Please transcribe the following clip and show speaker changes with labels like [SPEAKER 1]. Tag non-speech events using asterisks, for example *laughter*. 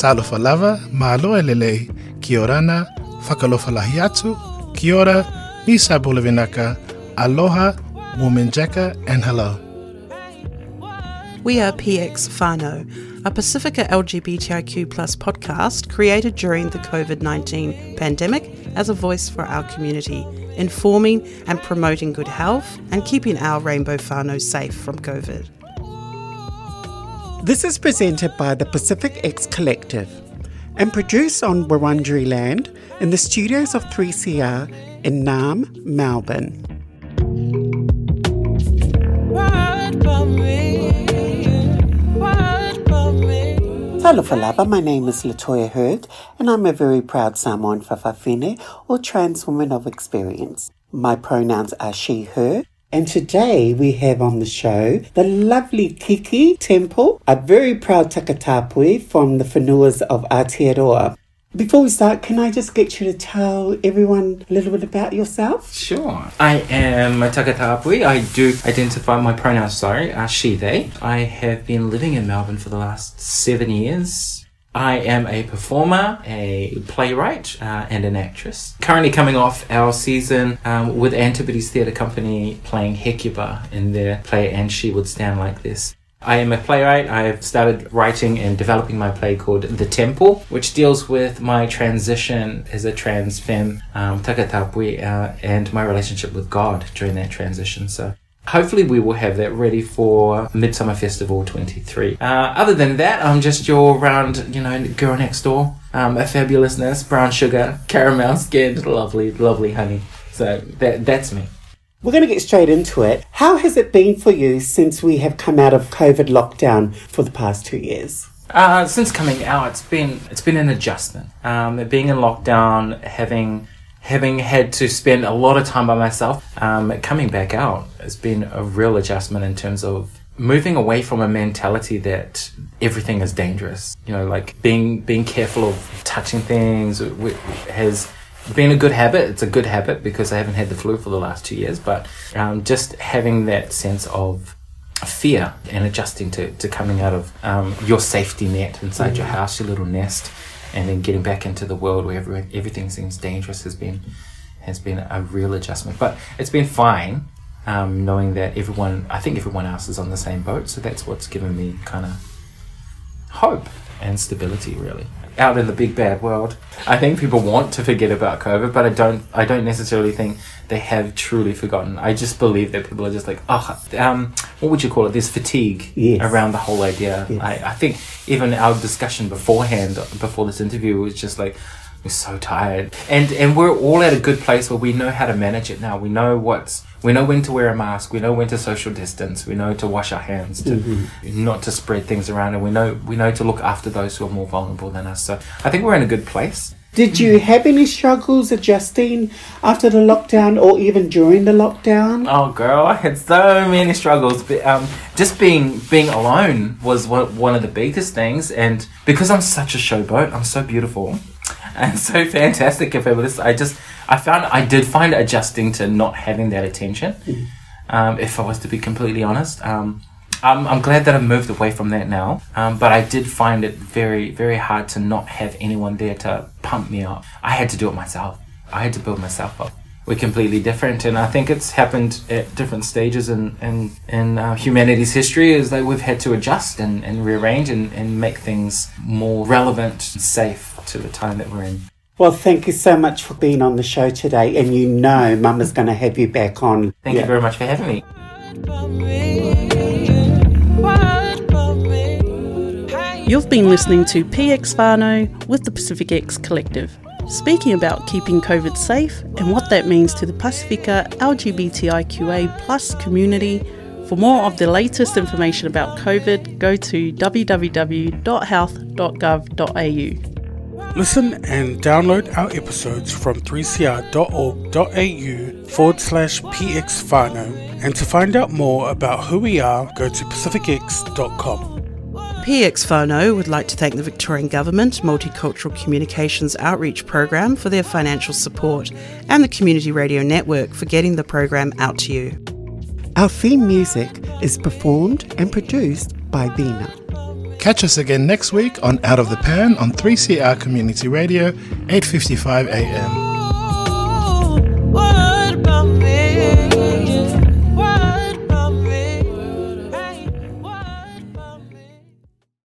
[SPEAKER 1] Talofa lava, mahaloa lelei, ki orana, whakalofa lahi atu, ki ora, Nisa Bulavinaka, aloha, woman jacka, and hello.
[SPEAKER 2] We are PX Fano, a Pacifica LGBTIQ plus podcast created during the COVID 19 pandemic as a voice for our community, informing and promoting good health and keeping our rainbow Fano safe from COVID.
[SPEAKER 3] This is presented by the Pacific X Collective and produced on Wurundjeri land in the studios of 3CR in Naarm, Melbourne. Talofa lava, my name is Latoya Hurd, and I'm a very proud Samoan Fa'afafine, or trans woman of experience. My pronouns are she, her, and today we have on the show the lovely Kikki Temple, a very proud takatapui from the whānaus of Aotearoa. Before we start, can I just get you to tell everyone a little bit about yourself?
[SPEAKER 4] Sure. I am takatapui. I do identify my pronouns, sorry, are she, they. I have been living in Melbourne for the last seven years. I am a performer, a playwright, uh, and an actress. Currently coming off our season um, with Antipodes Theatre Company playing Hecuba in their play And She Would Stand Like This. I am a playwright. I've started writing and developing my play called The Temple, which deals with my transition as a trans femme, um, takatapui, uh, and my relationship with God during that transition. So Hopefully, we will have that ready for Midsumma Festival 23. Uh, other than that, I'm just your round, you know, girl next door. Um, a fabulousness, brown sugar, caramel skinned, lovely, lovely honey. So that that's me.
[SPEAKER 3] We're going to get straight into it. How has it been for you since we have come out of COVID lockdown for the past two years?
[SPEAKER 4] Uh, since coming out, it's been it's been an adjustment. Um, being in lockdown, having having had to spend a lot of time by myself, um, coming back out has been a real adjustment in terms of moving away from a mentality that everything is dangerous. You know, like being being careful of touching things has been a good habit. It's a good habit because I haven't had the flu for the last two years, but um, just having that sense of fear and adjusting to, to coming out of um, your safety net inside mm-hmm. your house, your little nest, and then getting back into the world where every, everything seems dangerous has been has been a real adjustment. But it's been fine, um, knowing that everyone, I think everyone else is on the same boat. So that's what's given me kind of hope and stability, really out in the big bad world. I think people want to forget about COVID, but I don't. I don't necessarily think they have truly forgotten. I just believe that people are just like, oh, um, what would you call it? There's fatigue yes. around the whole idea. Yes. I, I think even our discussion beforehand, before this interview, was just like, we're so tired, and and we're all at a good place where we know how to manage it now. We know what's we know when to wear a mask. We know when to social distance. We know to wash our hands, to mm-hmm. not to spread things around, and we know we know to look after those who are more vulnerable than us. So I think we're in a good place.
[SPEAKER 3] Did you have any struggles adjusting after the lockdown or even during the lockdown?
[SPEAKER 4] Oh, girl, I had so many struggles. But, um, just being being alone was one, one of the biggest things, and because I'm such a showboat, I'm so beautiful *laughs* and so fantastic if and fabulous. I just I found I did find adjusting to not having that attention. Mm. Um, if I was to be completely honest, um, I'm, I'm glad that I've moved away from that now. Um, but I did find it very very hard to not have anyone there to pump me up. I had to do it myself. I had to build myself up. We're completely different, and I think it's happened at different stages in in, in uh, humanity's history. Is that we've had to adjust and, and rearrange and, and make things more relevant and safe to the time that we're in.
[SPEAKER 3] Well, thank you so much for being on the show today. And you know, Mama's going to have you back on.
[SPEAKER 4] Thank yeah. you very much for having me.
[SPEAKER 2] You've been listening to PX Whānau with the Pacific X Collective, speaking about keeping COVID safe and what that means to the Pacifica LGBTIQA plus community. For more of the latest information about COVID, go to www.health.gov.au.
[SPEAKER 1] Listen and download our episodes from 3cr.org.au forward slash px whānau. And to find out more about who we are, go to pacificx.com.
[SPEAKER 2] PXFONO would like to thank the Victorian Government Multicultural Communications Outreach Programme for their financial support and the Community Radio Network for getting the programme out to you.
[SPEAKER 3] Our theme music is performed and produced by Vina.
[SPEAKER 1] Catch us again next week on Out of the Pan on 3CR Community Radio, 8:55 a.m.